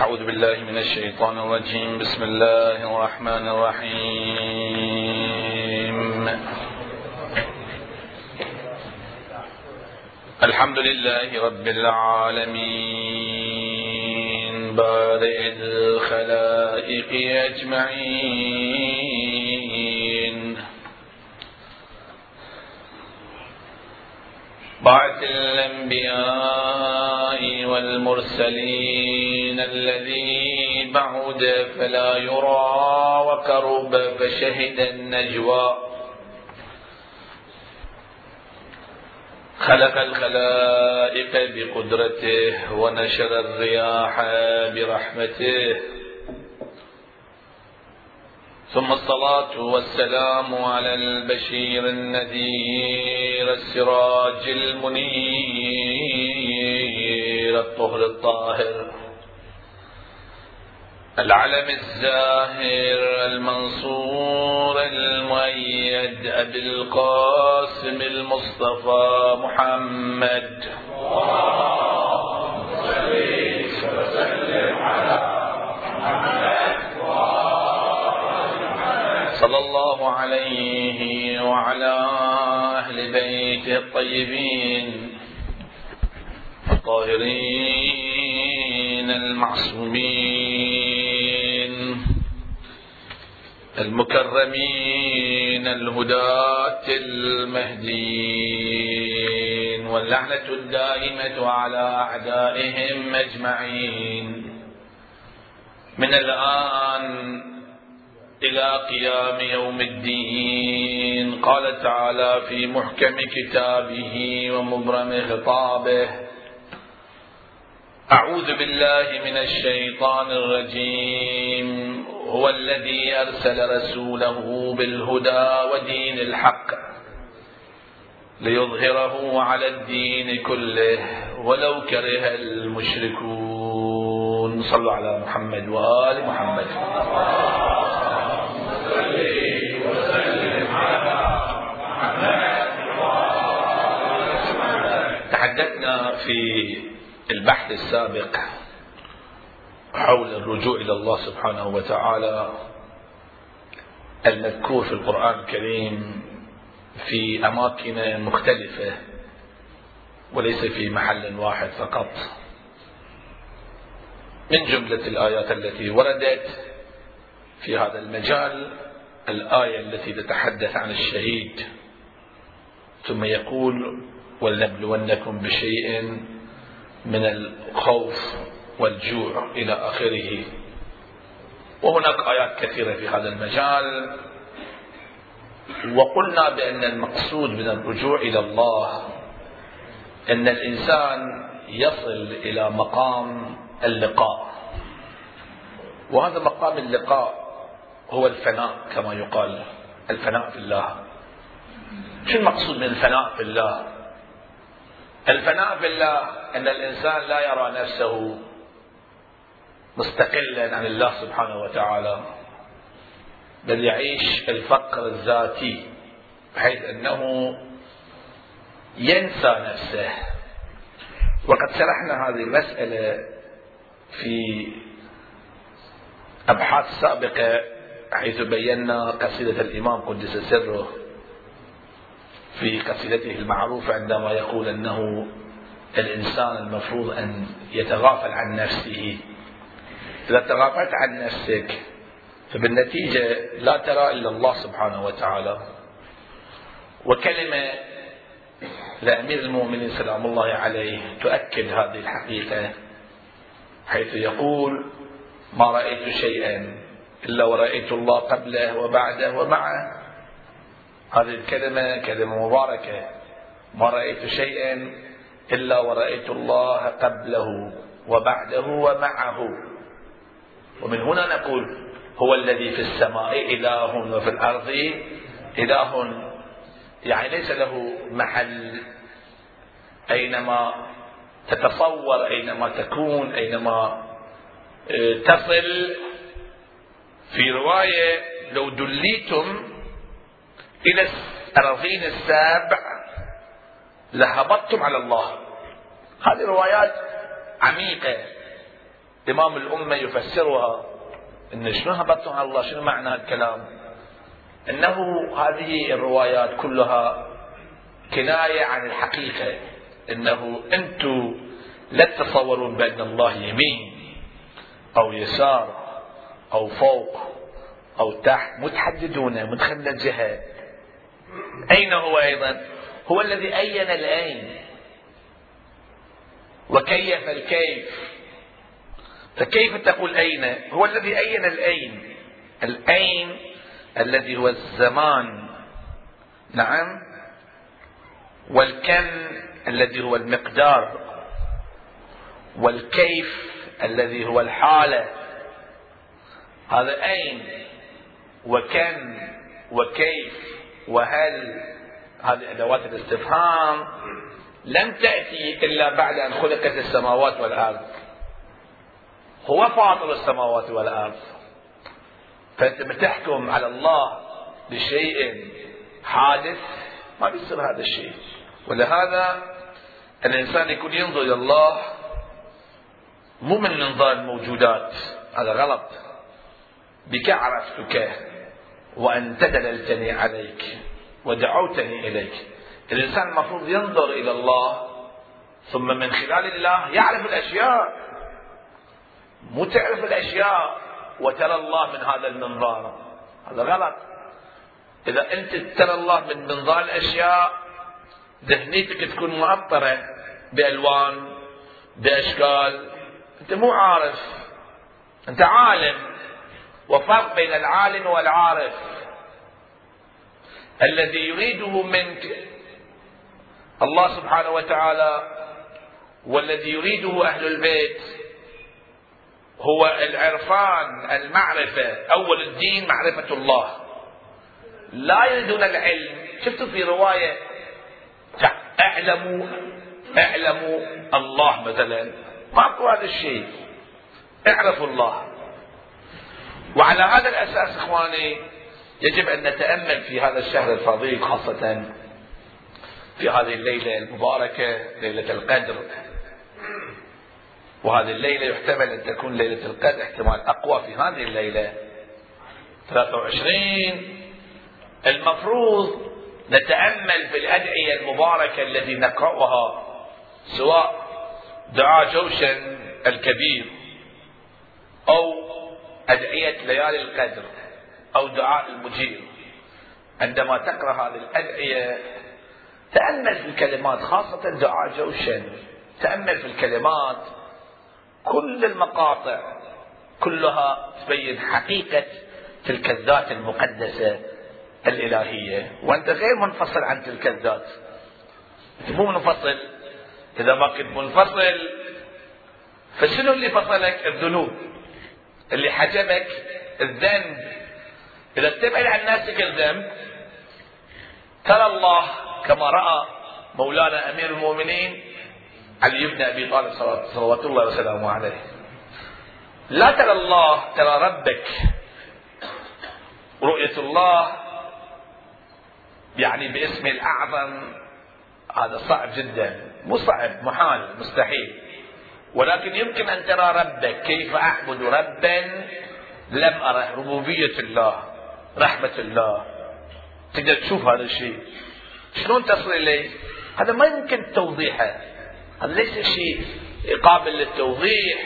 أعوذ بالله من الشيطان الرجيم. بسم الله الرحمن الرحيم. الحمد لله رب العالمين. بارئ الخلائق أجمعين. بعث الأنبياء والمرسلين الذي بعد فلا يرى وقرب فشهد النجوى. خلق الخلائق بقدرته ونشر الرياح برحمته. ثم الصلاة والسلام على البشير النذير السراج المنير الطهر الطاهر العلم الزاهر المنصور المؤيد أبي القاسم المصطفى محمد وسلم على محمد صلى الله عليه وعلى أهل بيته الطيبين الطاهرين المعصومين المكرمين الهداة المهديين واللعنة الدائمة على أعدائهم أجمعين. من الآن إلى قيام يوم الدين. قال تعالى في محكم كتابه ومبرم خطابه أعوذ بالله من الشيطان الرجيم. هو الذي أرسل رسوله بالهدى ودين الحق ليظهره على الدين كله ولو كره المشركون. صلوا على محمد وآل محمد. تحدثنا في البحث السابق حول الرجوع إلى الله سبحانه وتعالى المذكور في القرآن الكريم في أماكن مختلفة وليس في محل واحد فقط. من جملة الآيات التي وردت في هذا المجال الآية التي تتحدث عن الشهيد. ثم يقول ولنبلونكم بشيء من الخوف والجوع إلى آخره. وهناك آيات كثيرة في هذا المجال. وقلنا بأن المقصود من الرجوع إلى الله أن الإنسان يصل إلى مقام اللقاء. وهذا مقام اللقاء هو الفناء كما يقال الفناء في الله. شو المقصود من الفناء في الله؟ الفناء في الله أن الإنسان لا يرى نفسه مستقلا عن الله سبحانه وتعالى بل يعيش الفقر الذاتي بحيث أنه ينسى نفسه. وقد شرحنا هذه المسألة في أبحاث سابقة حيث بينا قصيدة الإمام قدس سره في قصيدته المعروفة عندما يقول أنه الإنسان المفروض أن يتغافل عن نفسه. إذا تغافلت عن نفسك فبالنتيجة لا ترى إلا الله سبحانه وتعالى. وكلمة لأمير المؤمنين سلام الله عليه تؤكد هذه الحقيقة حيث يقول ما رأيت شيئا إلا ورأيت الله قبله وبعده ومعه. هذه الكلمة كلمة مباركة. ما رأيت شيئا إلا ورأيت الله قبله وبعده ومعه. ومن هنا نقول هو الذي في السماء إله وفي الأرض إله. يعني ليس له محل أينما تتصور أينما تكون أينما تصل. في رواية لو دليتم إلى الأراضين السابع لهبطتم على الله. هذه روايات عميقة. إمام الأمة يفسرها إن شنو هبطتم على الله؟ شنو معنى الكلام؟ أنه هذه الروايات كلها كناية عن الحقيقة. أنه أنتم لا تتصورون بأن الله يمين أو يسار أو فوق أو تحت متحددون متخلى جهة أين هو أيضا؟ هو الذي أين الأين وكيف الكيف؟ فكيف تقول أين؟ هو الذي أين الأين الأين الذي هو الزمان. نعم. والكم الذي هو المقدار. والكيف الذي هو الحالة. هذا أين وكم وكيف وهل هذه أدوات الاستفهام لم تأتي إلا بعد أن خلقت السماوات والأرض. هو فاطر السماوات والأرض. فأنت بتحكم على الله بشيء حادث ما بيصير هذا الشيء. ولهذا الإنسان يكون ينظر إلى الله مو من منظار الموجودات. هذا غلط. بك عرفتك وأنت دللتني عليك ودعوتني إليك. الإنسان المفروض ينظر إلى الله ثم من خلال الله يعرف الأشياء. مو تعرف الأشياء وترى الله من هذا المنظار. هذا غلط. إذا أنت ترى الله من منظار الأشياء ذهنيتك تكون معطرة بألوان بأشكال. أنت مو عارف. أنت عالم. وفرق بين العالم والعارف. الذي يريده منك الله سبحانه وتعالى والذي يريده أهل البيت هو العرفان المعرفة أول الدين معرفة الله. لا يريدون العلم. شفتوا في رواية اعلموا اعلموا الله مثلا. ماكو هذا الشيء. اعرفوا الله. وعلى هذا الأساس إخواني يجب أن نتأمل في هذا الشهر الفضيل خاصة في هذه الليلة المباركة ليلة القدر. وهذه الليلة يحتمل أن تكون ليلة القدر احتمال أقوى في هذه الليلة. 23 المفروض نتأمل في الأدعية المباركة التي نقرأها سواء دعاء جوشن الكبير أو أدعية ليالي القدر أو دعاء المجير عندما تقرأ هذه الأدعية تأمل في الكلمات خاصة دعاء جوشن تأمل في الكلمات كل المقاطع كلها تبين حقيقة تلك الذات المقدسة الإلهية. وأنت غير منفصل عن تلك الذات. أنت مو منفصل. إذا ما كنت منفصل فشنو اللي فصلك؟ الذنوب. اللي حجبك الذنب. إذا تبعد عن نفسك الذنب ترى الله كما رأى مولانا أمير المؤمنين علي بن أبي طالب صلوات الله وسلامه عليه. لا ترى الله ترى ربك. رؤية الله يعني باسم الأعظم. هذا صعب جدا. مو صعب محال مستحيل. ولكن يمكن أن ترى ربك كيف أعبد ربا لم أره ربوبية الله رحمة الله. تقدر تشوف هذا الشيء. شلون تصل إليه؟ هذا ما يمكن توضيحه هذا ليس شيء قابل للتوضيح.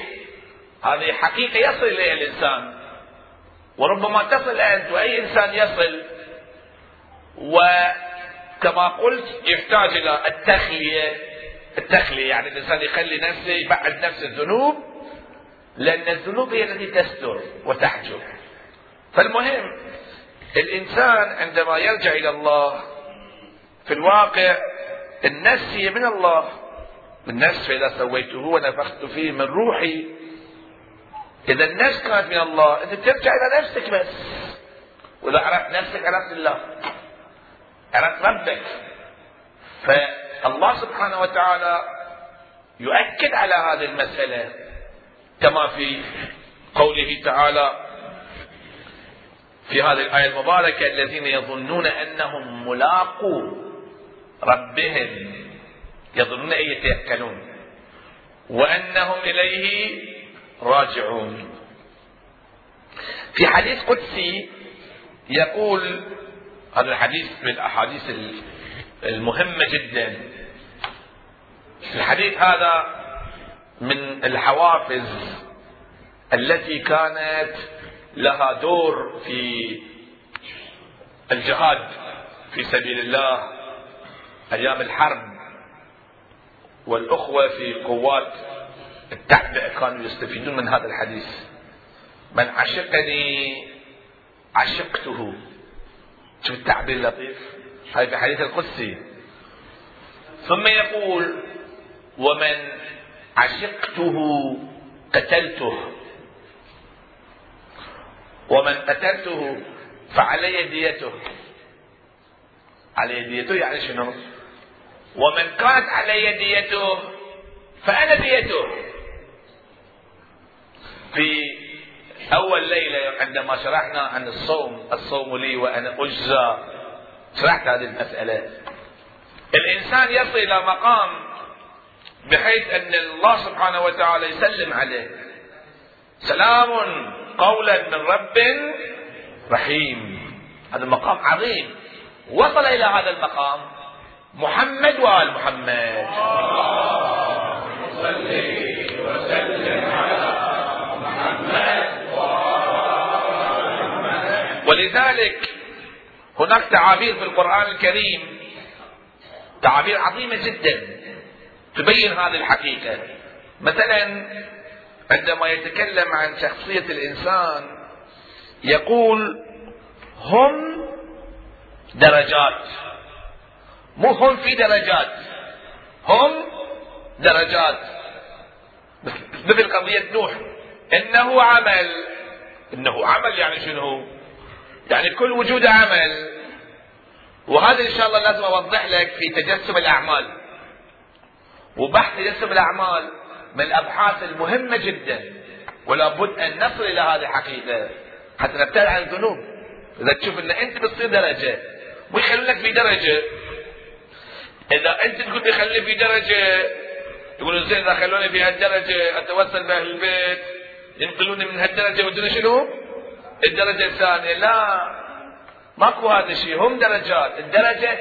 هذه حقيقة يصل إليها الإنسان. وربما تصل أنت وأي إنسان يصل. وكما قلت يحتاج إلى التخلية. التخلية يعني الإنسان يخلي نفسه يبعد نفسه الذنوب لأن الذنوب هي التي تستر وتحجب فالمهم الإنسان عندما يرجع إلى الله في الواقع النفس هي من الله. النفس فإذا سويته ونفخت فيه من روحي إذا النفس كانت من الله أنت ترجع إلى نفسك بس. وإذا عرفت نفسك عرفت الله. عرفت ربك. فالله سبحانه وتعالى يؤكد على هذه المسألة كما في قوله تعالى في هذه الآية المباركة الذين يظنون أنهم ملاقو ربهم يظنون أن يتيقنون وأنهم إليه راجعون. في حديث قدسي يقول هذا الحديث من الأحاديث المهمة جدا الحديث هذا من الحوافز التي كانت لها دور في الجهاد في سبيل الله أيام الحرب. والأخوة في قوات التعبئه كانوا يستفيدون من هذا الحديث. من عشقني عشقته. شوف التعبير اللطيف. هاي في حديث القدسي. ثم يقول ومن عشقته قتلته. ومن قتلته فعلي ديته. علي ديته يعني شنو؟ ومن كانت علي ديته فأنا ديته. في أول ليلة عندما شرحنا عن الصوم الصوم لي وأنا أجزى شرحت هذه المسألة. الإنسان يصل إلى مقام بحيث أن الله سبحانه وتعالى يسلم عليه. سلام قولا من رب رحيم. هذا مقام عظيم. وصل إلى هذا المقام محمد وآل محمد. وسلم على محمد ولذلك هناك تعابير في القرآن الكريم تعابير عظيمة جدا. تبين هذه الحقيقة. مثلا عندما يتكلم عن شخصية الإنسان يقول هم درجات. مو هم في درجات. هم درجات. مثل قضية نوح. إنه عمل. إنه عمل يعني شنو يعني كل وجود عمل. وهذا إن شاء الله لازم أوضح لك في تجسم الأعمال. وبحث تجسم الأعمال من الأبحاث المهمة جدا ولا بد أن نصل إلى هذه الحقيقة. حتى نبتعد عن الذنوب. إذا تشوف إن أنت بتصير درجة ويخلونك في درجة. إذا أنت تقول بيخلي في درجة يقولوا زين إذا خلوني في هالدرجة اتوسل باهل البيت ينقلوني من هالدرجة ودون شنو؟ الدرجة الثانية. لا ماكو هذا الشيء. هم درجات. الدرجة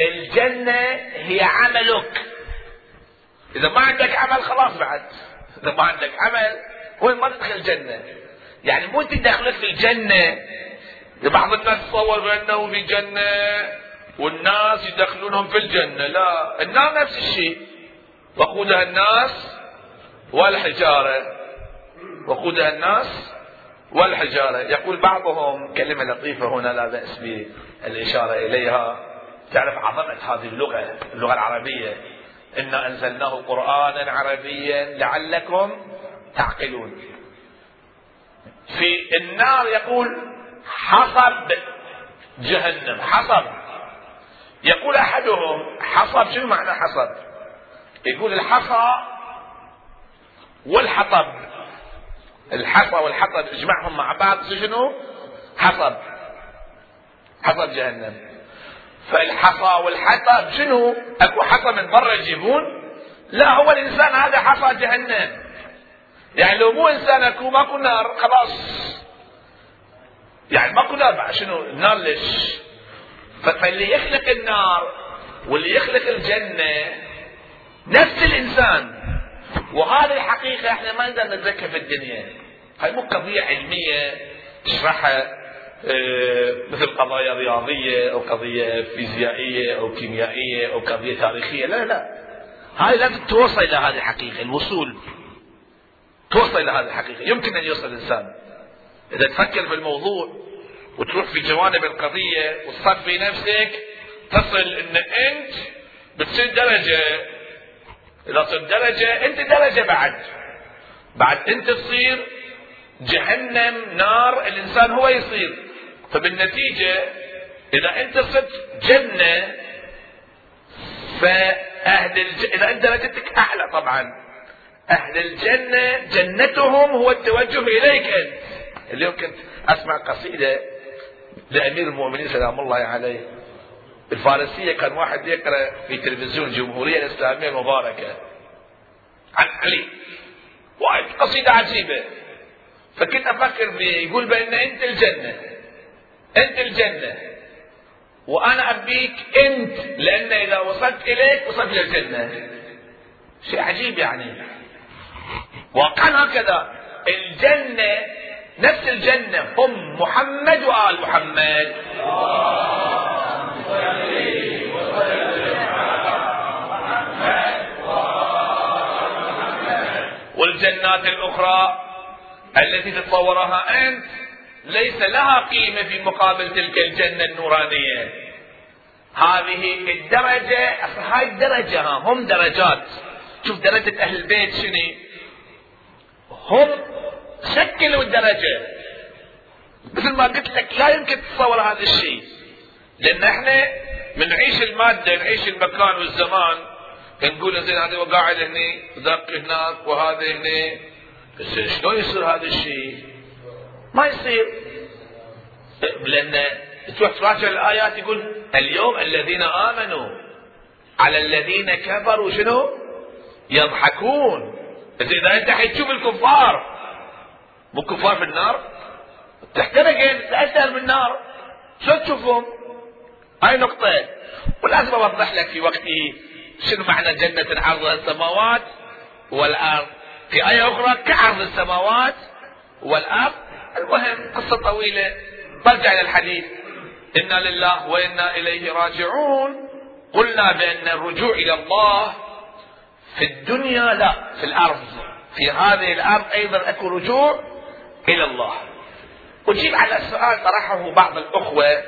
الجنة هي عملك. إذا ما عندك عمل خلاص بعد. إذا ما عندك عمل وين ما تدخل الجنة. يعني مو أنت داخلك في الجنة. بعض الناس تصور بانه في جنة والناس يدخلونهم في الجنة. لا النار نفس الشيء. وقودها الناس والحجارة. وقودها الناس والحجارة. يقول بعضهم كلمة لطيفة هنا لا بأس بالإشارة إليها. تعرف عظمة هذه اللغة اللغة العربية. إنا أنزلناه قرآنا عربيا لعلكم تعقلون. في النار يقول حصب جهنم حصب. يقول أحدهم حصب شنو معنى حصب؟ يقول الحصى والحطب. الحصى والحطب إجمعهم مع بعض شنو؟ حصب. حصب جهنم. فالحصى والحطب شنو؟ أكو حصى من برا يجيبون؟ لا هو الإنسان هذا حصى جهنم. يعني لو مو إنسان أكو ماكو نار خلاص. يعني ماكو نار بعد شنو؟ النار ليش؟ فاللي يخلق النار واللي يخلق الجنة نفس الإنسان. وهذه الحقيقة إحنا ما نقدر ندركها في الدنيا. هاي مو قضية علمية تشرحها. مثل قضايا رياضية أو قضية فيزيائية أو كيميائية أو قضية تاريخية. لا لا. هاي لازم توصل إلى هذه الحقيقة الوصول. توصل إلى هذه الحقيقة. يمكن أن يوصل الإنسان. إذا تفكر في الموضوع وتروح في جوانب القضية وتصفي نفسك تصل أن أنت بتصير درجة إذا صرت درجة أنت درجة بعد. بعد أنت تصير جهنم نار الإنسان هو يصير. فبالنتيجة إذا أنت صرت جنة فأهل الج... إذا أنت درجتك أعلى طبعا. أهل الجنة جنتهم هو التوجه إليك أنت. اليوم كنت أسمع قصيدة لأمير المؤمنين سلام الله عليه. الفارسية كان واحد يقرأ في تلفزيون الجمهورية الإسلامية المباركة. عن علي. وايد قصيدة عجيبة. فكنت أفكر يقول بأن أنت الجنة. أنت الجنة. وأنا أبيك أنت لأن إذا وصلت إليك وصلت للجنة شيء عجيب يعني. واقعا هكذا. الجنة نفس الجنة هم محمد وآل محمد. والجنات الأخرى التي تتصورها أنت. ليس لها قيمة في مقابل تلك الجنة النورانية. هذه الدرجة هاي الدرجة هم درجات. شوف درجة أهل البيت شنو؟ هم شكلوا الدرجة. مثل ما قلت لك لا يمكن تتصور هذا الشيء. لأن إحنا من نعيش المادة نعيش المكان والزمان نقول زين هذا قاعد هني ذاك هناك وهذا هني. بس شلون يصير هذا الشيء؟ ما يصير. لأن تروح تراجع الآيات يقول اليوم الذين آمنوا على الذين كفروا شنو؟ يضحكون. إذا أنت حتشوف الكفار مو كفار في النار؟ تحترق أسهل من النار. شو تشوفهم؟ هاي نقطة. ولازم أوضح لك في وقته شنو معنى جنة عرضها السماوات والأرض. في آية أخرى كعرض السماوات والأرض المهم قصة طويلة. برجع إلى الحديث. إنا لله وإنا إليه راجعون. قلنا بأن الرجوع إلى الله في الدنيا لا في الأرض. في هذه الأرض أيضا أكو رجوع إلى الله. أجيب على السؤال طرحه بعض الأخوة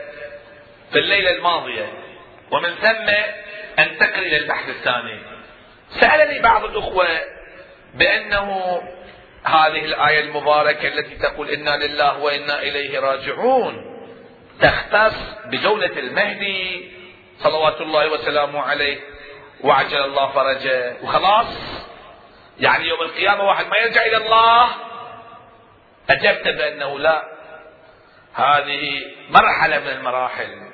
في الليلة الماضية. ومن ثم أنتقل إلى البحث الثاني. سألني بعض الأخوة بأنه هذه الآية المباركة التي تقول إنا لله وإنا إليه راجعون. تختص بدولة المهدي صلوات الله وسلامه عليه. وعجل الله فرجه. وخلاص. يعني يوم القيامة واحد ما يرجع إلى الله. أجبت بأنه لا. هذه مرحلة من المراحل.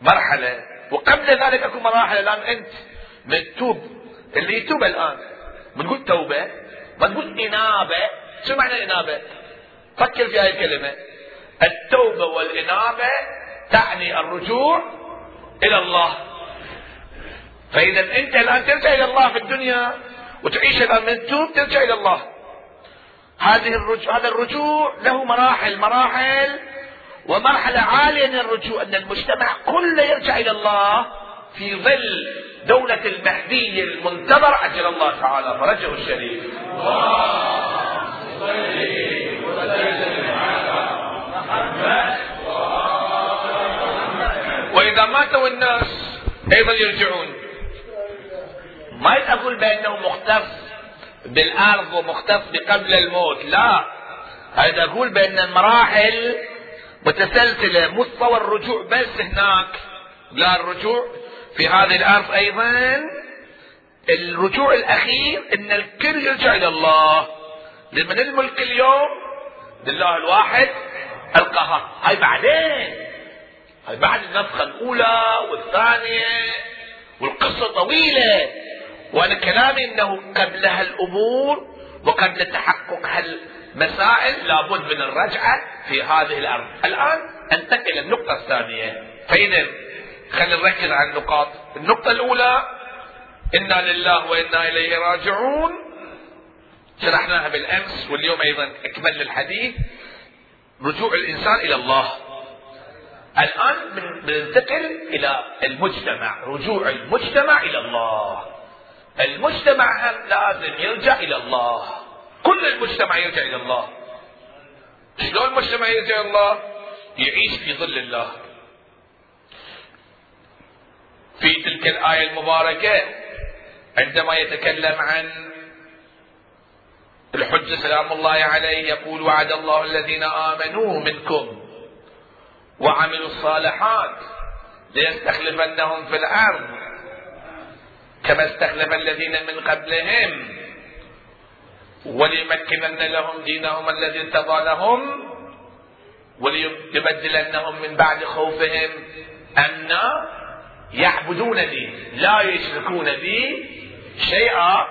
مرحلة. وقبل ذلك أكو مراحل. الآن أنت من توب اللي يتوب الآن. بنقول توبة. ما تقول انابه شو معنى انابه؟ فكر في هذه الكلمة. التوبة والإنابة تعني الرجوع إلى الله. فإذا أنت الآن ترجع إلى الله في الدنيا وتعيش الآن من توب ترجع إلى الله. هذه الرجوع هذا الرجوع له مراحل مراحل ومرحلة عالية من الرجوع أن المجتمع كله يرجع إلى الله في ظل دولة المهدي المنتظر عجل الله تعالى فرجه الشريف. وإذا ماتوا الناس أيضا يرجعون؟ ما أقول بأنه مختص بالأرض ومختص بقبل الموت لا. هذا أقول بأن المراحل متسلسلة مستوى الرجوع بس هناك. لا الرجوع في هذه الأرض أيضا الرجوع الأخير أن الكل يرجع إلى الله. لمن الملك اليوم؟ لله الواحد. القهر. هاي بعدين. هاي بعد النفخة الأولى والثانية والقصة طويلة. وأنا كلامي أنه قبل هالأمور وقبل تحقق هال مسائل لابد من الرجعة في هذه الأرض. الآن أنتقل النقطة الثانية. فإذا خلينا نركز على النقاط. النقطة الأولى إنا لله وإنا إليه راجعون. شرحناها بالأمس واليوم أيضا أكملنا الحديث رجوع الإنسان إلى الله. الآن بننتقل إلى المجتمع. رجوع المجتمع إلى الله. المجتمع لازم يرجع إلى الله. كل المجتمع يرجع إلى الله. شلون المجتمع يرجع إلى الله؟ يعيش في ظل الله. في تلك الآية المباركة عندما يتكلم عن الحج سلام الله عليه يقول وعد الله الذين آمنوا منكم وعملوا الصالحات ليستخلفنهم في الأرض كما استخلف الذين من قبلهم وليمكنن لهم دينهم الذي ارتضى لهم وليبدلنهم من بعد خوفهم أمنا يعبدونني لا يشركون بي شيئا.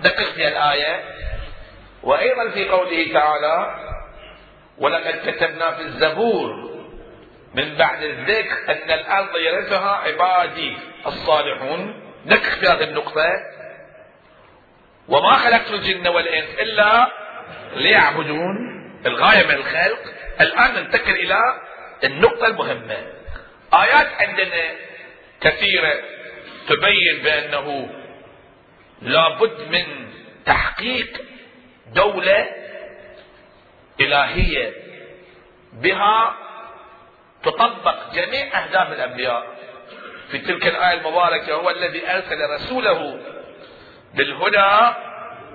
دقق في الآية. وأيضا في قوله تعالى ولقد كتبنا في الزبور من بعد الذكر أن الأرض يرثها عبادي الصالحون. نكخ في هذه النقطة. وما خلقت الجن والإنس إلا ليعبدون. الغاية من الخلق. الآن ننتقل إلى النقطة المهمة. آيات عندنا كثيرة تبين بأنه لابد من تحقيق دولة إلهية. بها تطبق جميع أهداف الأنبياء. في تلك الآية المباركة هو الذي أرسل رسوله بالهدى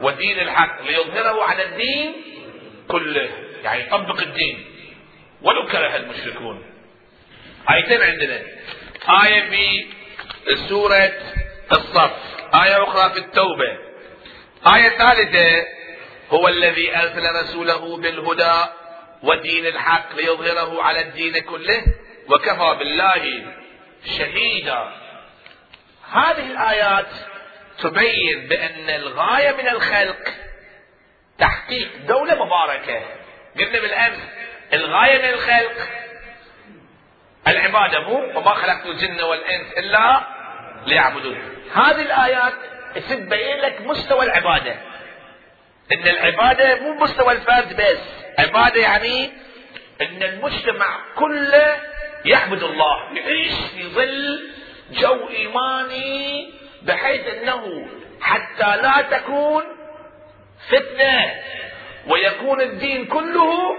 ودين الحق ليظهره على الدين كله. يعني يطبق الدين. ولو كره المشركون. آيتين عندنا. آية في سورة الصف. آية أخرى في التوبة. آية ثالثة. هو الذي أرسل رسوله بالهدى ودين الحق ليظهره على الدين كله وكفى بالله شهيدا. هذه الآيات تبين بأن الغاية من الخلق تحقيق دولة مباركة. قلنا بالأمس الغاية من الخلق العبادة مو وما خلقت الجن والإنس إلا ليعبدون. هذه الآيات تبين لك مستوى العبادة. إن العبادة مو مستوى الفرد بس. عبادة يعني إن المجتمع كله يعبد الله يعيش في ظل جو إيماني بحيث إنه حتى لا تكون فتنة ويكون الدين كله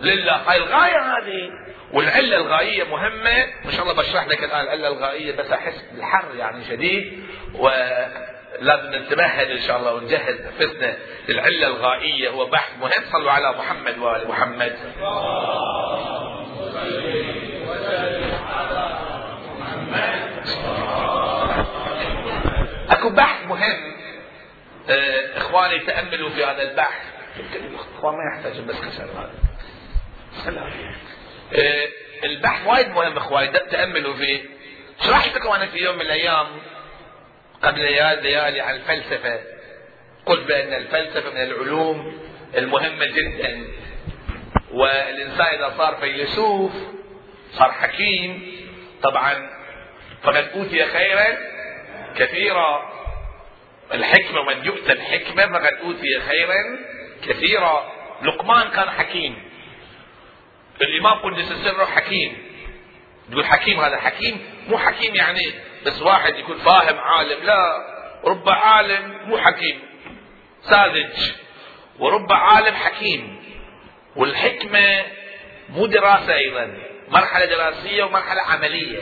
لله. هاي الغاية هذه. والعلة الغائية مهمة. إن شاء الله بشرح لك الآن العلة الغائية بس أحس بالحر يعني شديد. ولازم نتمهد إن شاء الله ونجهز نفسنا للعلة الغائية. هو بحث مهم. صلوا على محمد وآل محمد. أكو بحث مهم. آه، إخواني تأملوا في هذا البحث. اخوان ما يحتاج بس كسر هذا. سلام البحث وايد مهم اخواني تأملوا فيه. شرحت لكم أنا في يوم من الأيام؟ قبل ليالي عن الفلسفة. قلت بأن الفلسفة من العلوم المهمة جدا. والإنسان إذا صار فيلسوف صار حكيم طبعا فقد أوتي خيرا كثيرا. الحكمة من يؤتى الحكمة فقد أوتي خيرا كثيرا. لقمان كان حكيم. الامام قدس سره حكيم. تقول حكيم هذا حكيم؟ مو حكيم يعني بس واحد يكون فاهم عالم. لا رب عالم مو حكيم ساذج. ورب عالم حكيم. والحكمة مو دراسة أيضا مرحلة دراسية ومرحلة عملية.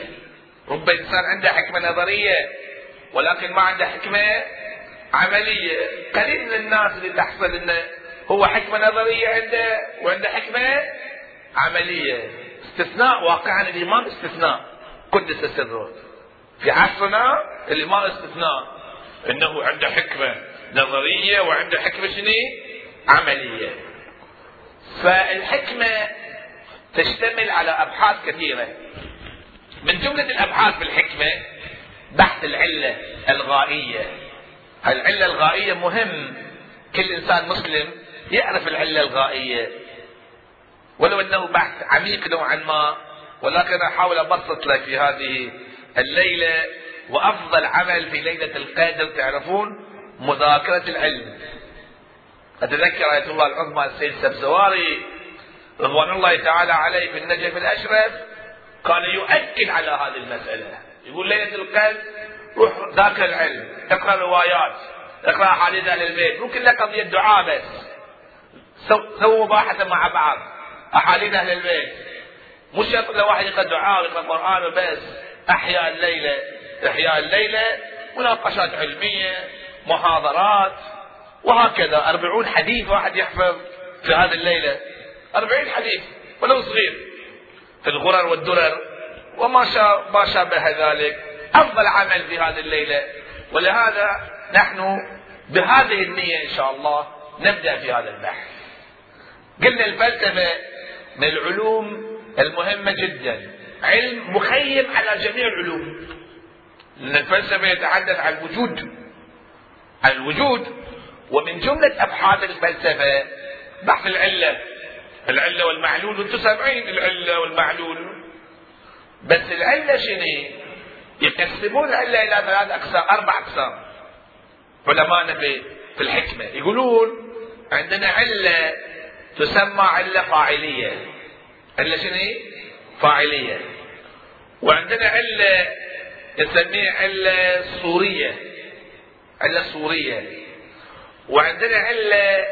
رب إنسان عنده حكمة نظرية ولكن ما عنده حكمة عملية. قليل من الناس اللي تحصل إنه هو حكمة نظرية عنده وعنده حكمة عملية. استثناء واقعا الإمام استثناء. قدس سره في عصرنا الإمام استثناء. إنه عنده حكمة نظرية وعنده حكمة شنو؟ عملية. فالحكمة تشتمل على أبحاث كثيرة. من جملة الأبحاث بالحكمة بحث العلة الغائية. العلة الغائية مهم. كل إنسان مسلم يعرف العلة الغائية. ولو أنه بحث عميق نوعا ما ولكن أحاول أبسط لك في هذه الليلة وأفضل عمل في ليلة القدر تعرفون؟ مذاكرة العلم. أتذكر آية الله العظمى السيد سبزواري رضوان الله تعالى عليه في النجف الأشرف كان يؤكد على هذه المسألة. يقول ليلة القدر روح ذاكر العلم اقرأ روايات اقرأ أحاديث أهل البيت مو كلها قضية دعاء بس. سووا مباحثة مع بعض. أحاديث أهل البيت. مو شرط لو واحد يقرأ دعاء ويقرأ قرآن وبس. أحياء الليلة إحياء الليلة مناقشات علمية محاضرات وهكذا. أربعون حديث واحد يحفظ في هذه الليلة. أربعين حديث ولو صغير. في الغرر والدرر. وما ما شابه ذلك. أفضل عمل في هذه الليلة. ولهذا نحن بهذه النية إن شاء الله نبدأ في هذا البحث. قلنا الفلسفة من العلوم المهمة جدا. علم مخيم على جميع العلوم. لأن الفلسفة يتحدث عن الوجود عن الوجود. ومن جملة أبحاث الفلسفة بحث العلة. العلة والمعلول وأنتم سامعين العلة والمعلول. بس العلة شنو؟ يقسمون العلة إلى ثلاث أقسام أربع أقسام. علماءنا في في الحكمة يقولون عندنا علة تسمى علة فاعلية. علة شنو؟ فاعلية. وعندنا علة نسميها علة صورية علة صورية وعندنا علة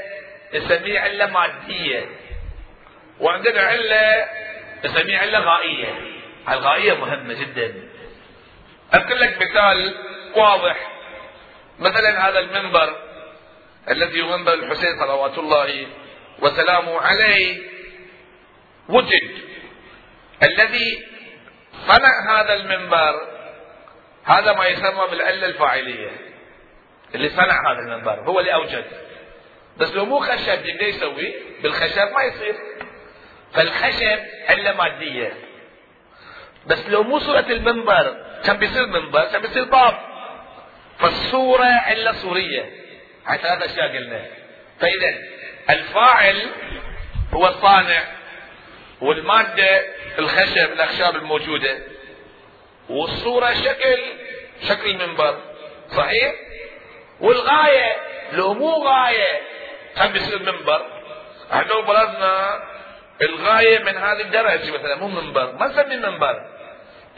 نسميها علة مادية. وعندنا علة نسميها علة غائية. الغائية مهمة جدا. أذكر لك مثال واضح. مثلا هذا المنبر الذي هو منبر الحسين صلوات الله وسلامه عليه. وجد الذي صنع هذا المنبر. هذا ما يسمى بالعلة الفاعلية. اللي صنع هذا المنبر هو اللي أوجد. بس لو مو خشب يبدا يسوي؟ بالخشب ما يصير. فالخشب علة مادية. بس لو مو صورة المنبر كان بيصير منبر؟ كان بيصير باب؟ فالصورة علة صورية. هاي ثلاث أشياء قلنا. فإذا الفاعل هو الصانع والمادة الخشب الأخشاب الموجودة. والصورة شكل شكل المنبر. صحيح؟ والغاية لو مو غاية كان بيصير منبر. إحنا فرضنا الغاية من هذه الدرجة مثلا مو منبر ما نسميه منبر.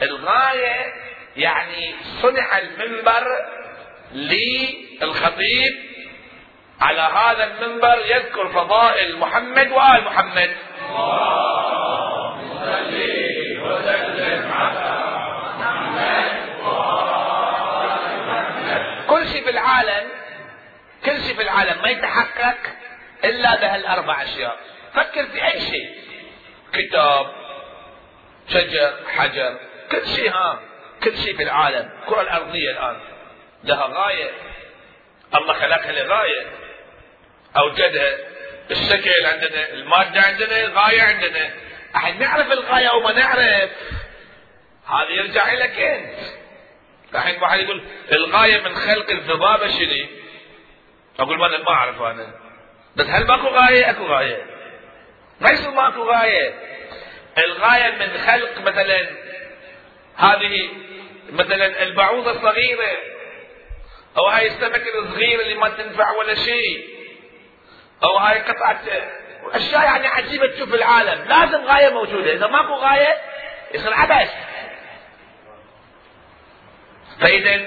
الغاية يعني صنع المنبر للخطيب على هذا المنبر يذكر فضائل محمد وآل محمد. كل شيء في العالم كل شيء في العالم ما يتحقق إلا بهالاربع أشياء. فكر في أي شيء. كتاب شجر حجر كل شيء ها كل شيء في العالم. الكره الأرضية الآن. لها غاية. الله خلقها لغاية. أوجدها الشكل عندنا المادة عندنا الغاية عندنا. الحين نعرف الغاية أو ما نعرف. هذا يرجع لك انت الحين واحد يقول الغاية من خلق الذبابة شنو؟ أقول ما ما أعرف أنا. بس هل ماكو غاية؟ أكو غاية. ما يصير ماكو غاية. الغاية من خلق مثلا هذه مثلا البعوضة الصغيرة. أو هاي السمكة الصغيرة اللي ما تنفع ولا شيء. أو هاي قطعة أشياء يعني عجيبة تشوف العالم. لازم غاية موجودة. إذا ماكو غاية يصير عبث. فإذا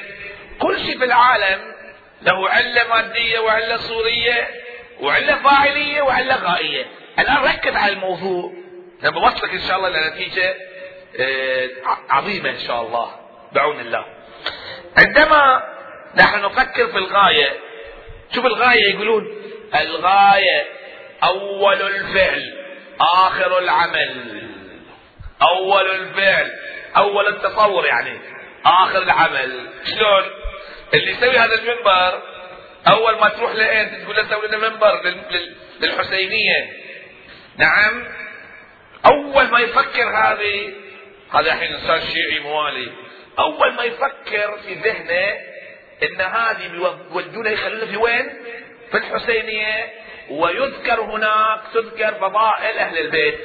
كل شيء في العالم له علة مادية وعلة صورية وعلة فاعلية وعلة غائية. الآن ركز على الموضوع. لما بوصلك إن شاء الله لنتيجة آه، عظيمة إن شاء الله بعون الله. عندما نحن نفكر في الغاية شوف الغاية يقولون الغاية أول الفعل آخر العمل. أول الفعل أول التصور يعني آخر العمل. شلون؟ اللي يسوي هذا المنبر أول ما تروح لانت تقول له سوي لنا منبر للحسينية. نعم؟ أول ما يفكر هذه هذا الحين انسان شيعي موالي. أول ما يفكر في ذهنه إن هذه بيودونها يخلونها في وين؟ في الحسينية ويذكر هناك تذكر فضائل أهل البيت.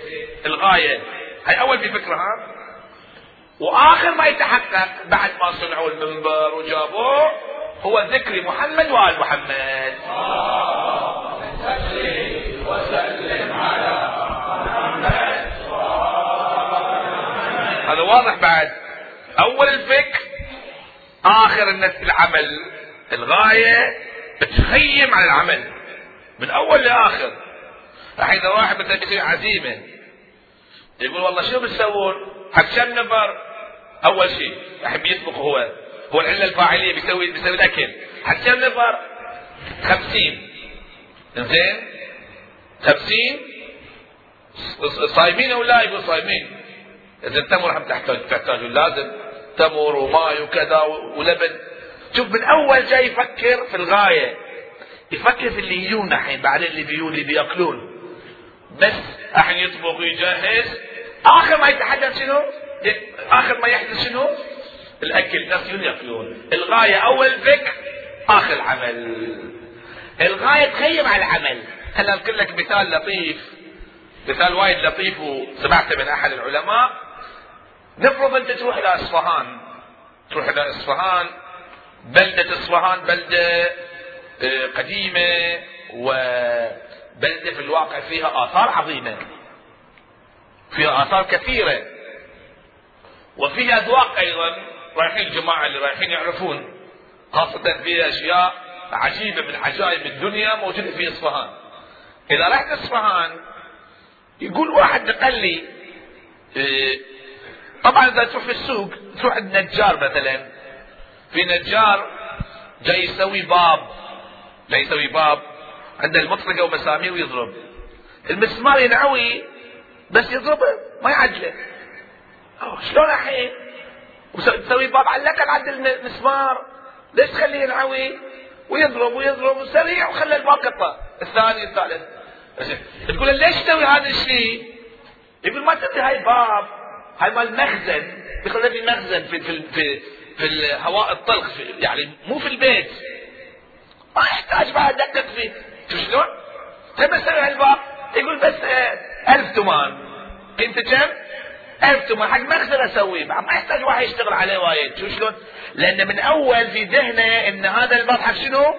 الغاية. هاي أول بفكرها وآخر ما يتحقق بعد ما صنعوا المنبر وجابوه هو ذكر محمد وآل محمد. هذا واضح بعد. أول الفكر آخر العمل. الغاية تخيم على العمل. من أول لآخر. الحين إذا واحد مثلا يصير عزيمه يقول والله شو بتسوون؟ حق كم نفر؟ أول شيء يحب يسبق هو. هو العلة الفاعلية بيسوي بيسوي الأكل. حق كم نفر؟ خمسين. زين خمسين؟ صايمين أو لا يقول صايمين. إذا التمر هم تحتاج تحتاج لازم. تمر وماء وكذا ولبن. شوف من أول جاي يفكر في الغاية. يفكر في اللي يجون الحين بعدين اللي بيجون اللي بيأكلون. بس الحين يطبخ ويجهز. آخر ما يتحدث شنو؟ آخر ما يحدث شنو؟ الأكل الناس يأكلون؟ الغاية أول فكر آخر عمل. الغاية تخيم على العمل. خلينا أذكر لك مثال لطيف. مثال وايد لطيف وسمعته من أحد العلماء. نفرض أنت تروح إلى إصفهان. تروح إلى إصفهان. بلدة إصفهان بلدة آه، قديمة وبلدة في الواقع فيها آثار عظيمة. فيها آثار كثيرة. وفيها أذواق أيضا رايحين الجماعة اللي رايحين يعرفون خاصة فيها أشياء عجيبة من عجائب الدنيا موجودة في إصفهان. إذا رحت إصفهان يقول واحد قال لي إيه طبعا إذا تروح السوق تروح عند نجار مثلا. في نجار جاي يسوي باب. جاي يسوي باب. عنده المطرقة ومسامير ويضرب. المسمار ينعوي بس يضربه ما يعجله شلون الحين؟ تسوي باب الاقل عند المسمار. ليش تخليه ينعوي؟ ويضرب ويضرب سريع وخلى الباب قطع. الثاني الثالث. تقول ليش تسوي هذا الشيء؟ يقول ما تدري هاي باب. هاي مال مخزن. يقول في مخزن في في, في الهواء الطلق في يعني مو في البيت ما يحتاج بعد دقق فيه شو شلون؟ تبى تسوي هالباب يقول بس ألف تمان قيمته كم؟ ألف تمان حق مخزن أسويه ما يحتاج واحد يشتغل عليه وايد شو شلون؟ لأن من أول في ذهنه أن هذا الباب حق شنو؟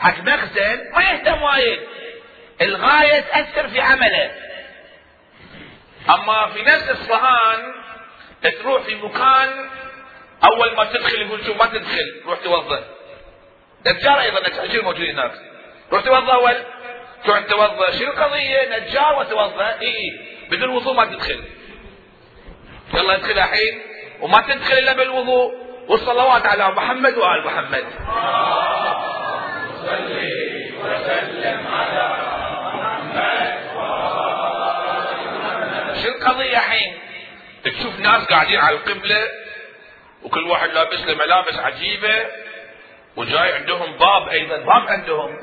حق مخزن ما يهتم وايد الغاية تأثر في عمله أما في نفس اصفهان تروح في مكان أول ما تدخل يقول شو ما تدخل روح توظف نجار أيضا نجار موجود هناك؟ روح توظف أول. تروح توظف شنو القضية نجار إي إي. بدون وضوء ما تدخل. يلا ادخل الحين. وما تدخل إلا بالوضوء. والصلوات على محمد وآل محمد. صلي وسلم على شو القضية حين تشوف ناس قاعدين على القبلة. وكل واحد لابس له ملابس عجيبة وجاي عندهم باب أيضا باب عندهم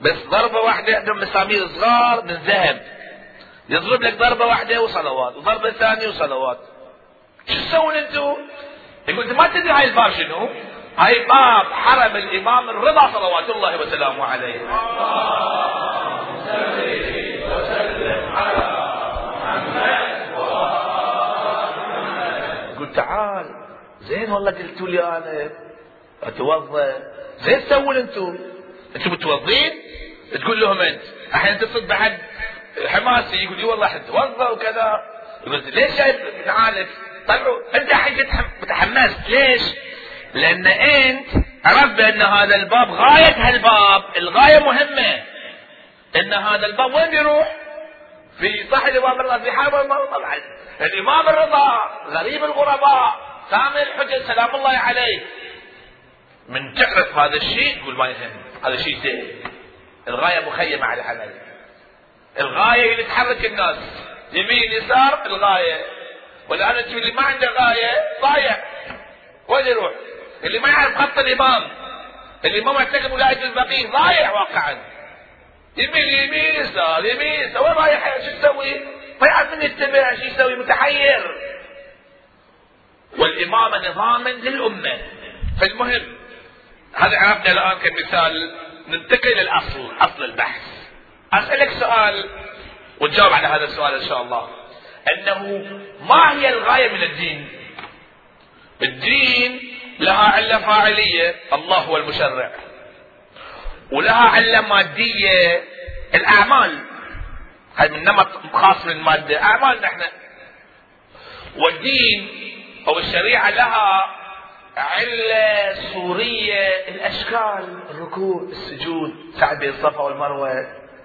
بس ضربة واحدة عندهم مسامير صغار من ذهب يضرب لك ضربة واحدة وصلوات وضربة ثانية وصلوات شو تسوون أنتم؟ يقول أنت ما تدري هاي الباب شنو؟ هاي باب حرم الإمام الرضا صلوات الله وسلامه عليه. وسلم على يقول تعال زين والله قلتوا لي أنا أتوضأ. زين تسوون أنتم؟ أنتم متوضين؟ تقول لهم أنت. أحيانا تصد بحد حماسي يقول لي والله حتوضا وكذا. يقول ليش نعالج طلعوا. أنت الحين متحمس. ليش؟ لأن أنت عرفت بأن هذا الباب غاية هالباب. الغاية مهمة. إن هذا الباب وين بيروح؟ في صح الإمام الرضا في حرب طبعا الإمام الرضا غريب الغرباء. سامي الحجج سلام الله عليه. من تعرف هذا الشيء تقول ما يهم. هذا شيء زين. الغاية مخيمة على العمل الغاية اللي تحرك الناس. يمين يسار الغاية. والان انت اللي ما عنده غاية ضايع وين يروح؟ اللي ما يعرف خط الإمام. اللي ما معتقد ولايه الفقيه ضايع واقعا. يمين يمين يسار يمين يسار. وين رايح؟ شو تسوي؟ ما يعرف من يتبع شو يسوي؟ متحير. والإمامة نظاما للأمة. فالمهم هذا عرفنا الآن كمثال ننتقل للأصل أصل البحث. أسألك سؤال وتجاوب على هذا السؤال إن شاء الله. أنه ما هي الغاية من الدين؟ الدين لها علة فاعلية الله هو المشرع. ولها علة مادية الأعمال. هذا من نمط خاص من المادة أعمال نحن. والدين أو الشريعة لها علة صورية الأشكال الركوع السجود سعد بين الصفا والمروة.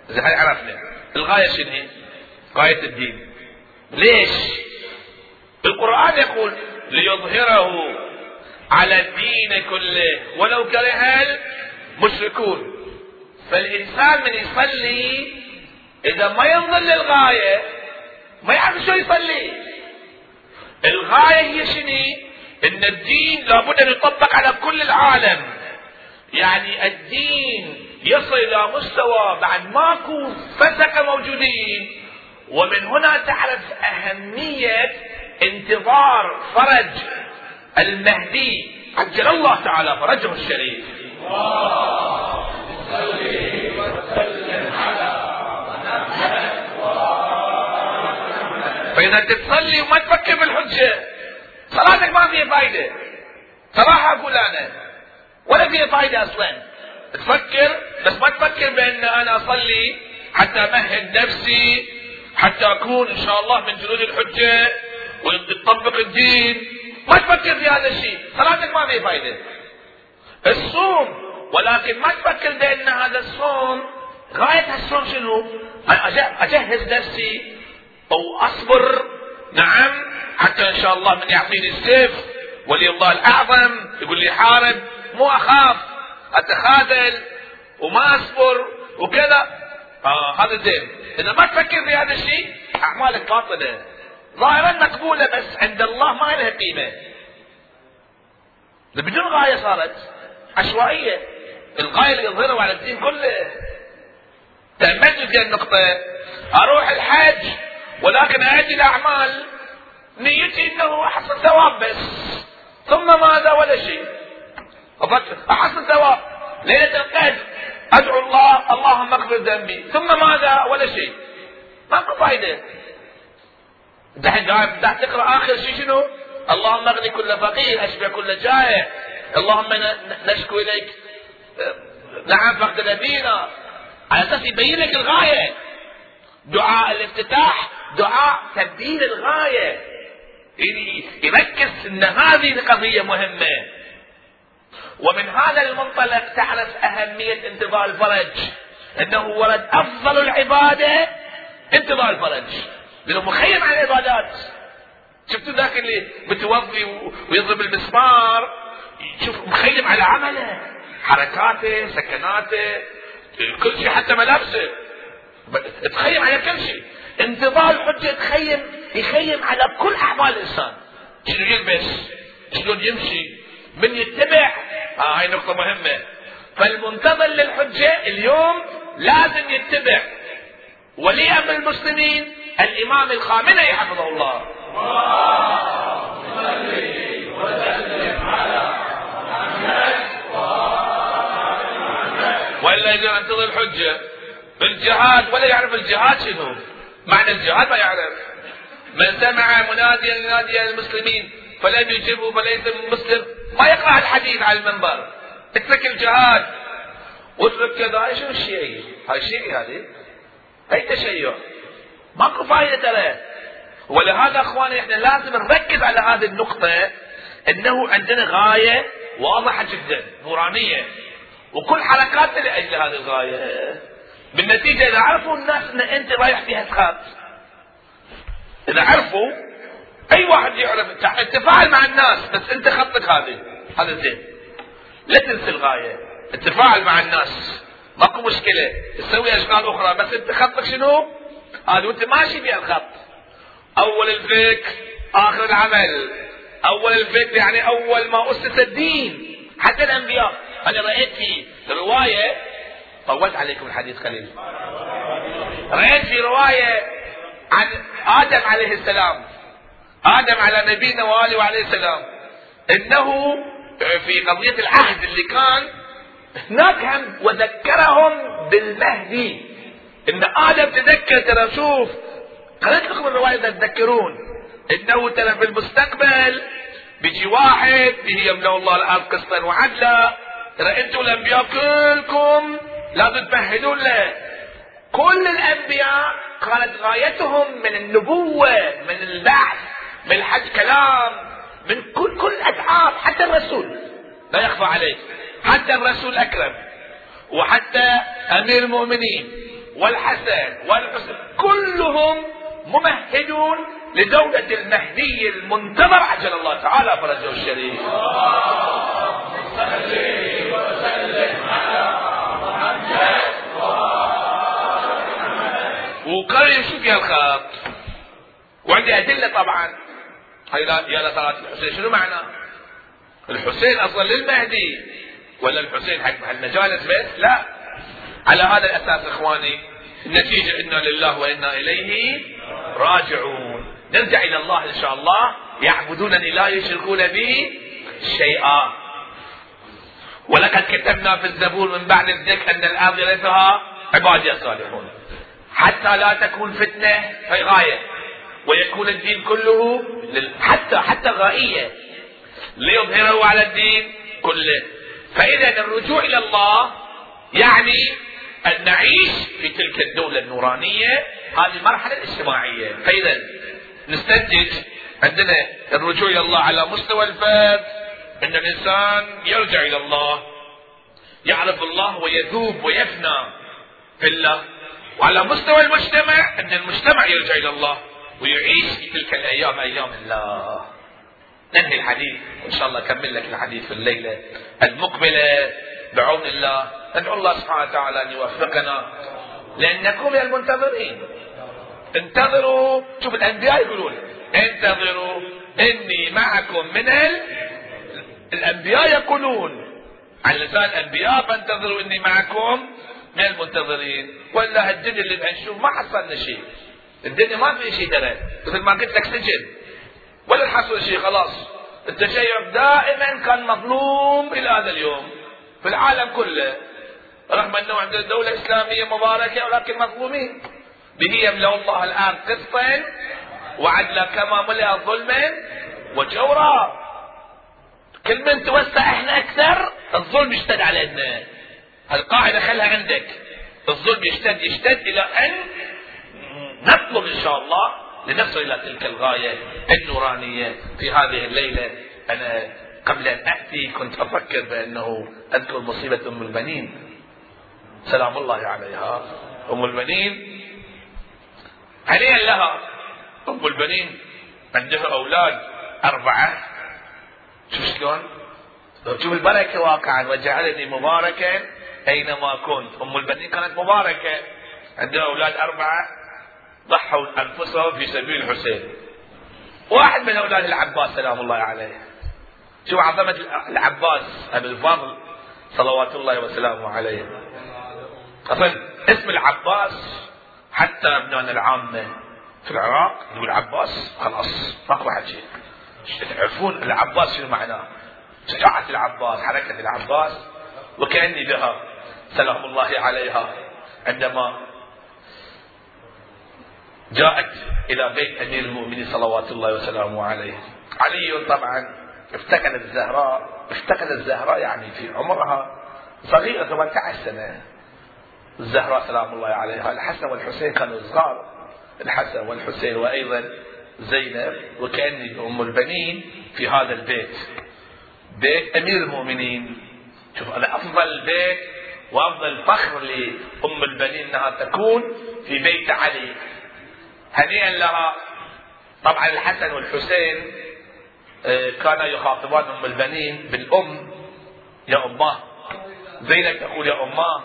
زي هاي عرفنا. الغاية شنو غاية الدين. ليش؟ القرآن يقول ليظهره على الدين كله. ولو كره المشركون. فالإنسان من يصلي إذا ما ينظر للغاية ما يعرف شو يصلي. الغاية هي شنو؟ إن الدين لابد أن يطبق على كل العالم. يعني الدين يصل إلى مستوى بعد ماكو فسقة موجودين. ومن هنا تعرف أهمية انتظار فرج المهدي عجل الله تعالى فرجه الشريف. الله فإذا تصلي وما تفكر بالحجة. صلاتك ما فيها فايدة. صراحة أقول أنا ولا فيها فايدة أصلا. تفكر بس ما تفكر بأن أنا أصلي حتى أمهد نفسي حتى أكون إن شاء الله من جنود الحجة وتطبق الدين. ما تفكر في هذا الشيء. صلاتك ما فيها فايدة. الصوم. ولكن ما تفكر بأن هذا الصوم غاية الصوم شنو؟ أجهز نفسي أو أصبر. نعم. حتى إن شاء الله من يعطيني السيف ولي الله الأعظم. يقول لي حارب مو أخاف. أتخاذل وما أصبر وكذا. آه هذا زين. إذا ما تفكر في هذا الشيء أعمالك باطلة. ظاهرا مقبولة بس عند الله ما لها قيمة. بدون غاية صارت عشوائية. الغاية اللي يظهرها على الدين كله. تأملت في النقطة. أروح الحج. ولكن أؤدي الأعمال نيتي أنه أحصل ثواب بس. ثم ماذا؟ ولا شيء. أفكر. أحصل ثواب. ليلة القدر. أدعو الله. اللهم اغفر ذنبي. ثم ماذا؟ ولا شيء. ماكو فايدة. دحين قاعد تقرأ آخر شيء شنو؟ اللهم اغني كل فقير اشبع كل جائع. اللهم نشكو إليك. نعم فقد نبينا. على أساس يبين لك الغاية. دعاء الافتتاح دعاء تبديل الغاية. يعني يركز إن هذه القضية مهمة. ومن هذا المنطلق تعرف أهمية انتظار الفرج. إنه ورد أفضل العبادة انتظار الفرج. لأنه مخيم على العبادات. شفتوا ذاك اللي متوضي ويضرب المسمار؟ شوف مخيم على عمله. حركاته سكناته كل شيء حتى ملابسه. تخيم على كل شيء. انتظار الحجة تخيم يخيم على كل أعمال الإنسان. شنو يلبس؟ شلون يمشي؟ من يتبع؟ آه هاي نقطة مهمة. فالمنتظر للحجة اليوم لازم يتبع. ولي أمر المسلمين الإمام الخامنئي حفظه الله. وإلا إذا أنتظر الحجة بالجهاد ولا يعرف الجهاد شنو. معنى الجهاد ما يعرف. من سمع مناديا ينادي المسلمين فلم يجبه فليس مسلم. ما يقرأ الحديث على المنبر. اترك الجهاد. واترك كذا. شو الشيء؟ هاي شيء هذه؟ هاي تشيع؟ ماكو فائده ترى ولهذا أخواني إحنا لازم نركز على هذه النقطة إنه عندنا غاية واضحة جدا نورانية. وكل حركاتنا لاجل هذه الغاية. بالنتيجة إذا عرفوا الناس إن أنت رايح فيها تخاف. إذا عرفوا أي واحد يعرف تفاعل مع الناس بس أنت خطك هذه. هذا زين. لا تنسى الغاية. التفاعل مع الناس. ماكو مشكلة. تسوي أشغال أخرى بس أنت خطك شنو؟ هذا وأنت ماشي في الخط. أول الفكر آخر العمل. أول الفكر يعني أول ما أسس الدين. حتى الأنبياء. أنا رايت في روايه طولت عليكم الحديث قليل. رأيت في رواية عن آدم عليه السلام. آدم على نبينا وآله عليه السلام. إنه في قضية العهد اللي كان هناك هم وذكرهم بالمهدي. إن آدم تذكر ترى شوف قريت لكم الرواية تذكرون. إنه ترى في المستقبل بيجي واحد به يملأ الله الأرض قسطا وعدلا. ترى أنتم الأنبياء كلكم لازم تمهدون له. كل الأنبياء كانت غايتهم من النبوة من البعث من الحج كلام من كل كل اتعاب حتى الرسول. لا يخفى عليك. حتى الرسول الأكرم. وحتى أمير المؤمنين والحسن والحسن. كلهم ممهدون لدولة المهدي المنتظر عجل الله تعالى فرجه الشريف. وقال يشوف يا الخط؟ وعندي أدلة طبعا. هاي يا صلاة الحسين شنو معنى؟ الحسين أصلا للمهدي. ولا الحسين حق المجالس بس؟ لا. على هذا الأساس إخواني النتيجة إنا لله وإنا إليه راجعون. نرجع إلى الله إن شاء الله. يعبدونني لا يشركون بي شيئا. ولقد كتبنا في الزبور من بعد الذكر أن الأرض يرثها عبادي الصالحون حتى لا تكون فتنة هي غاية ويكون الدين كله حتى حتى غائية. ليظهره على الدين كله. فإذا الرجوع إلى الله يعني أن نعيش في تلك الدولة النورانية هذه المرحلة الاجتماعية. فإذا نستنتج عندنا الرجوع إلى الله على مستوى الفرد أن الإنسان يرجع إلى الله يعرف الله ويذوب ويفنى في الله. وعلى مستوى المجتمع أن المجتمع يرجع إلى الله ويعيش في تلك الأيام أيام الله. ننهي الحديث وإن شاء الله أكمل لك الحديث في الليلة المقبلة بعون الله. ندعو الله سبحانه وتعالى أن يوفقنا لأنكم من المنتظرين. انتظروا شوف الأنبياء يقولون انتظروا إني معكم من ال... الأنبياء يقولون على لسان الأنبياء فانتظروا إني معكم من المنتظرين. ولا الدنيا اللي بنشوف ما حصلنا شيء. الدنيا ما في شيء ترى. مثل ما قلت لك سجن. ولا حصل شيء خلاص. التشيع دائما كان مظلوم إلى هذا اليوم. في العالم كله. رغم أنه عندنا دولة اسلامية مباركة ولكن مظلومين. به يملأ الله الآن قسطا وعدلا كما ملأ ظلما وجورا. كل من توسع إحنا أكثر الظلم يشتد علينا. القاعدة خلها عندك. الظلم يشتد يشتد إلى أن نطلب إن شاء الله لنصل إلى تلك الغاية النورانية في هذه الليلة. أنا قبل أن اتي كنت أفكر بأنه أذكر مصيبة أم البنين. سلام الله عليها. أم البنين هنيئا لها. أم البنين عندها أولاد أربعة. شوف شلون؟ شوف البركة واقعا وجعلني مباركا. أينما كنت. أم البنين كانت مباركة. عندها أولاد أربعة. ضحوا أنفسهم في سبيل الحسين. واحد من أولاد العباس سلام الله عليه. شو عظمة العباس أبي الفضل صلوات الله وسلامه عليه. أصلا اسم العباس حتى ابنائنا العامة في العراق يقول عباس خلاص ماكو حكي تعرفون العباس شنو معناه؟ شجاعة العباس حركة العباس. وكأني بها سلام الله عليها عندما جاءت إلى بيت أمير المؤمنين صلوات الله وسلامه عليه. علي طبعا افتقدت الزهراء افتقدت الزهراء يعني في عمرها صغيرة 18 سنة. الزهراء سلام الله عليها الحسن والحسين كانوا صغار. الحسن والحسين وأيضا زينب وكأني أم البنين في هذا البيت. بيت أمير المؤمنين. شوف أنا أفضل بيت وأفضل فخر لأم البنين أنها تكون في بيت علي. هنيئا لها طبعا الحسن والحسين آه، كانا يخاطبان أم البنين بالأم يا أماه. زينب تقول يا أماه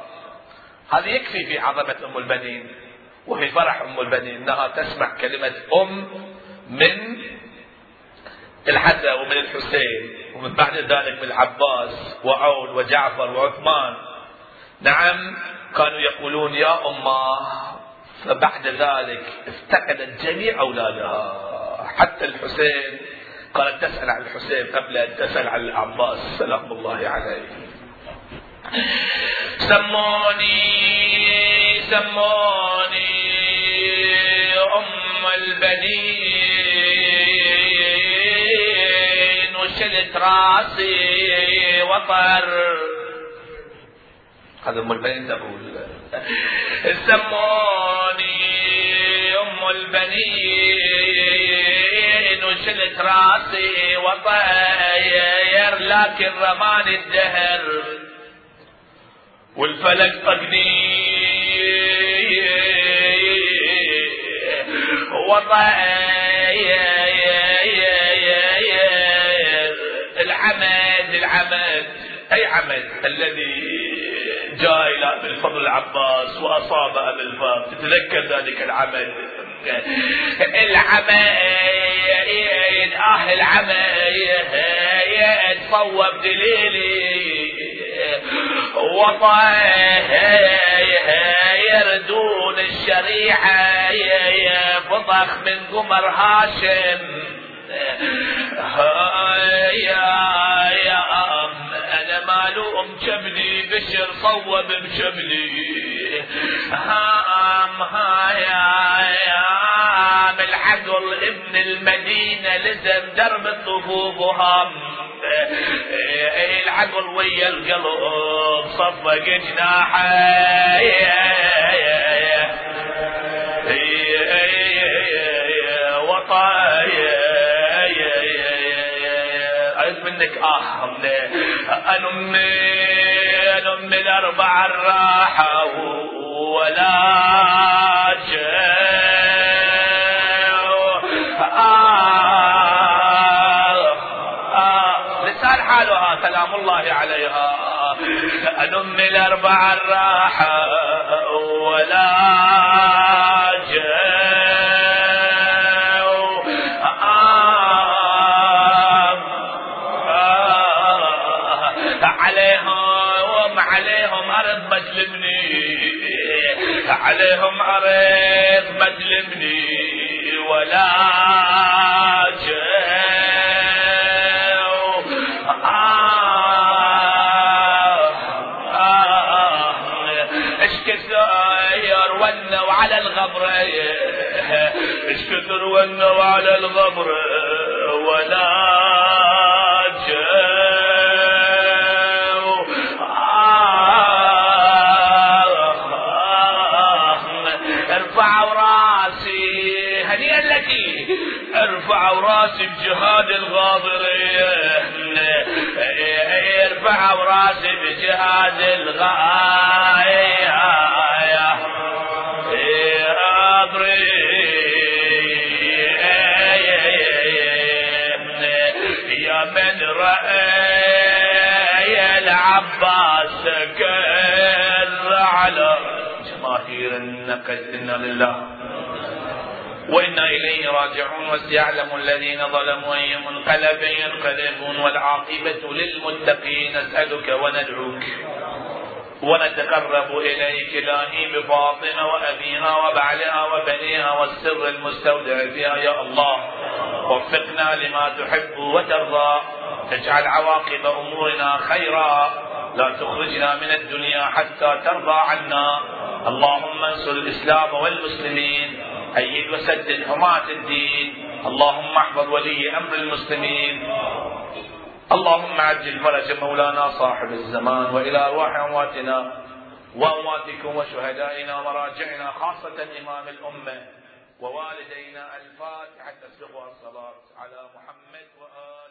هذا يكفي في عظمة أم البنين وفي فرح أم البنين إنها تسمع كلمة أم من الحسن ومن الحسين ومن بعد ذلك من العباس وعون وجعفر وعثمان. نعم كانوا يقولون يا اماه فبعد ذلك افتقدت جميع أولادها حتى الحسين قالت تسأل عن الحسين قبل أن تسأل عن العباس سلام الله عليه. سموني سموني أم البنين وشلت راسي وطر. هذا أم البنين تقول. سموني أم البنين وشلت راسي وطاير لكن رماني الدهر. والفلك طقني وطاير العمد العمد. أي عمد الذي جاء إلى أبي الفضل العباس وأصاب أبي الفضل تتذكر ذلك العمل؟ العمل آه العمل صوب دليلي. يردون الشريعة فضخ من قمر هاشم. يا يا مالوم جبلي بشر صوب بجبلي هام هايام العقل ابن المدينة لزم درب الطفوف وهام العقل ويا القلب صفق جناحه. منك آه أنا أمي أنا أمي الأربع الراحة ولا لسان حالها سلام الله عليها. أنا أمي الأربع الراحة ولا عليهم ارض مسلمني ولا اشكثر ونوا على الغبر. اشكثر ونوا على الغبر. ولا ارفع راسي بجهاد الغاضرين ارفع راسي بجهاد الغاية. يا من رأي العباس كر على جماهير النقد. لله وإنا إليه راجعون وسيعلم الذين ظلموا أي منقلب ينقلبون والعاقبة للمتقين نسألك وندعوك ونتقرب إليك إلهي بفاطمة وأبيها وبعلها وبنيها والسر المستودع فيها يا الله. وفقنا لما تحب وترضى. تجعل عواقب أمورنا خيرا. لا تخرجنا من الدنيا حتى ترضى عنا. اللهم انصر الإسلام والمسلمين. أيد وسدد حماة الدين. اللهم احفظ ولي أمر المسلمين. اللهم عجل فرج مولانا صاحب الزمان وإلى أرواح أمواتنا وأمواتكم وشهدائنا ومراجعنا خاصة إمام الأمة ووالدينا الفاتحة تسبقها الصلاة على محمد وآله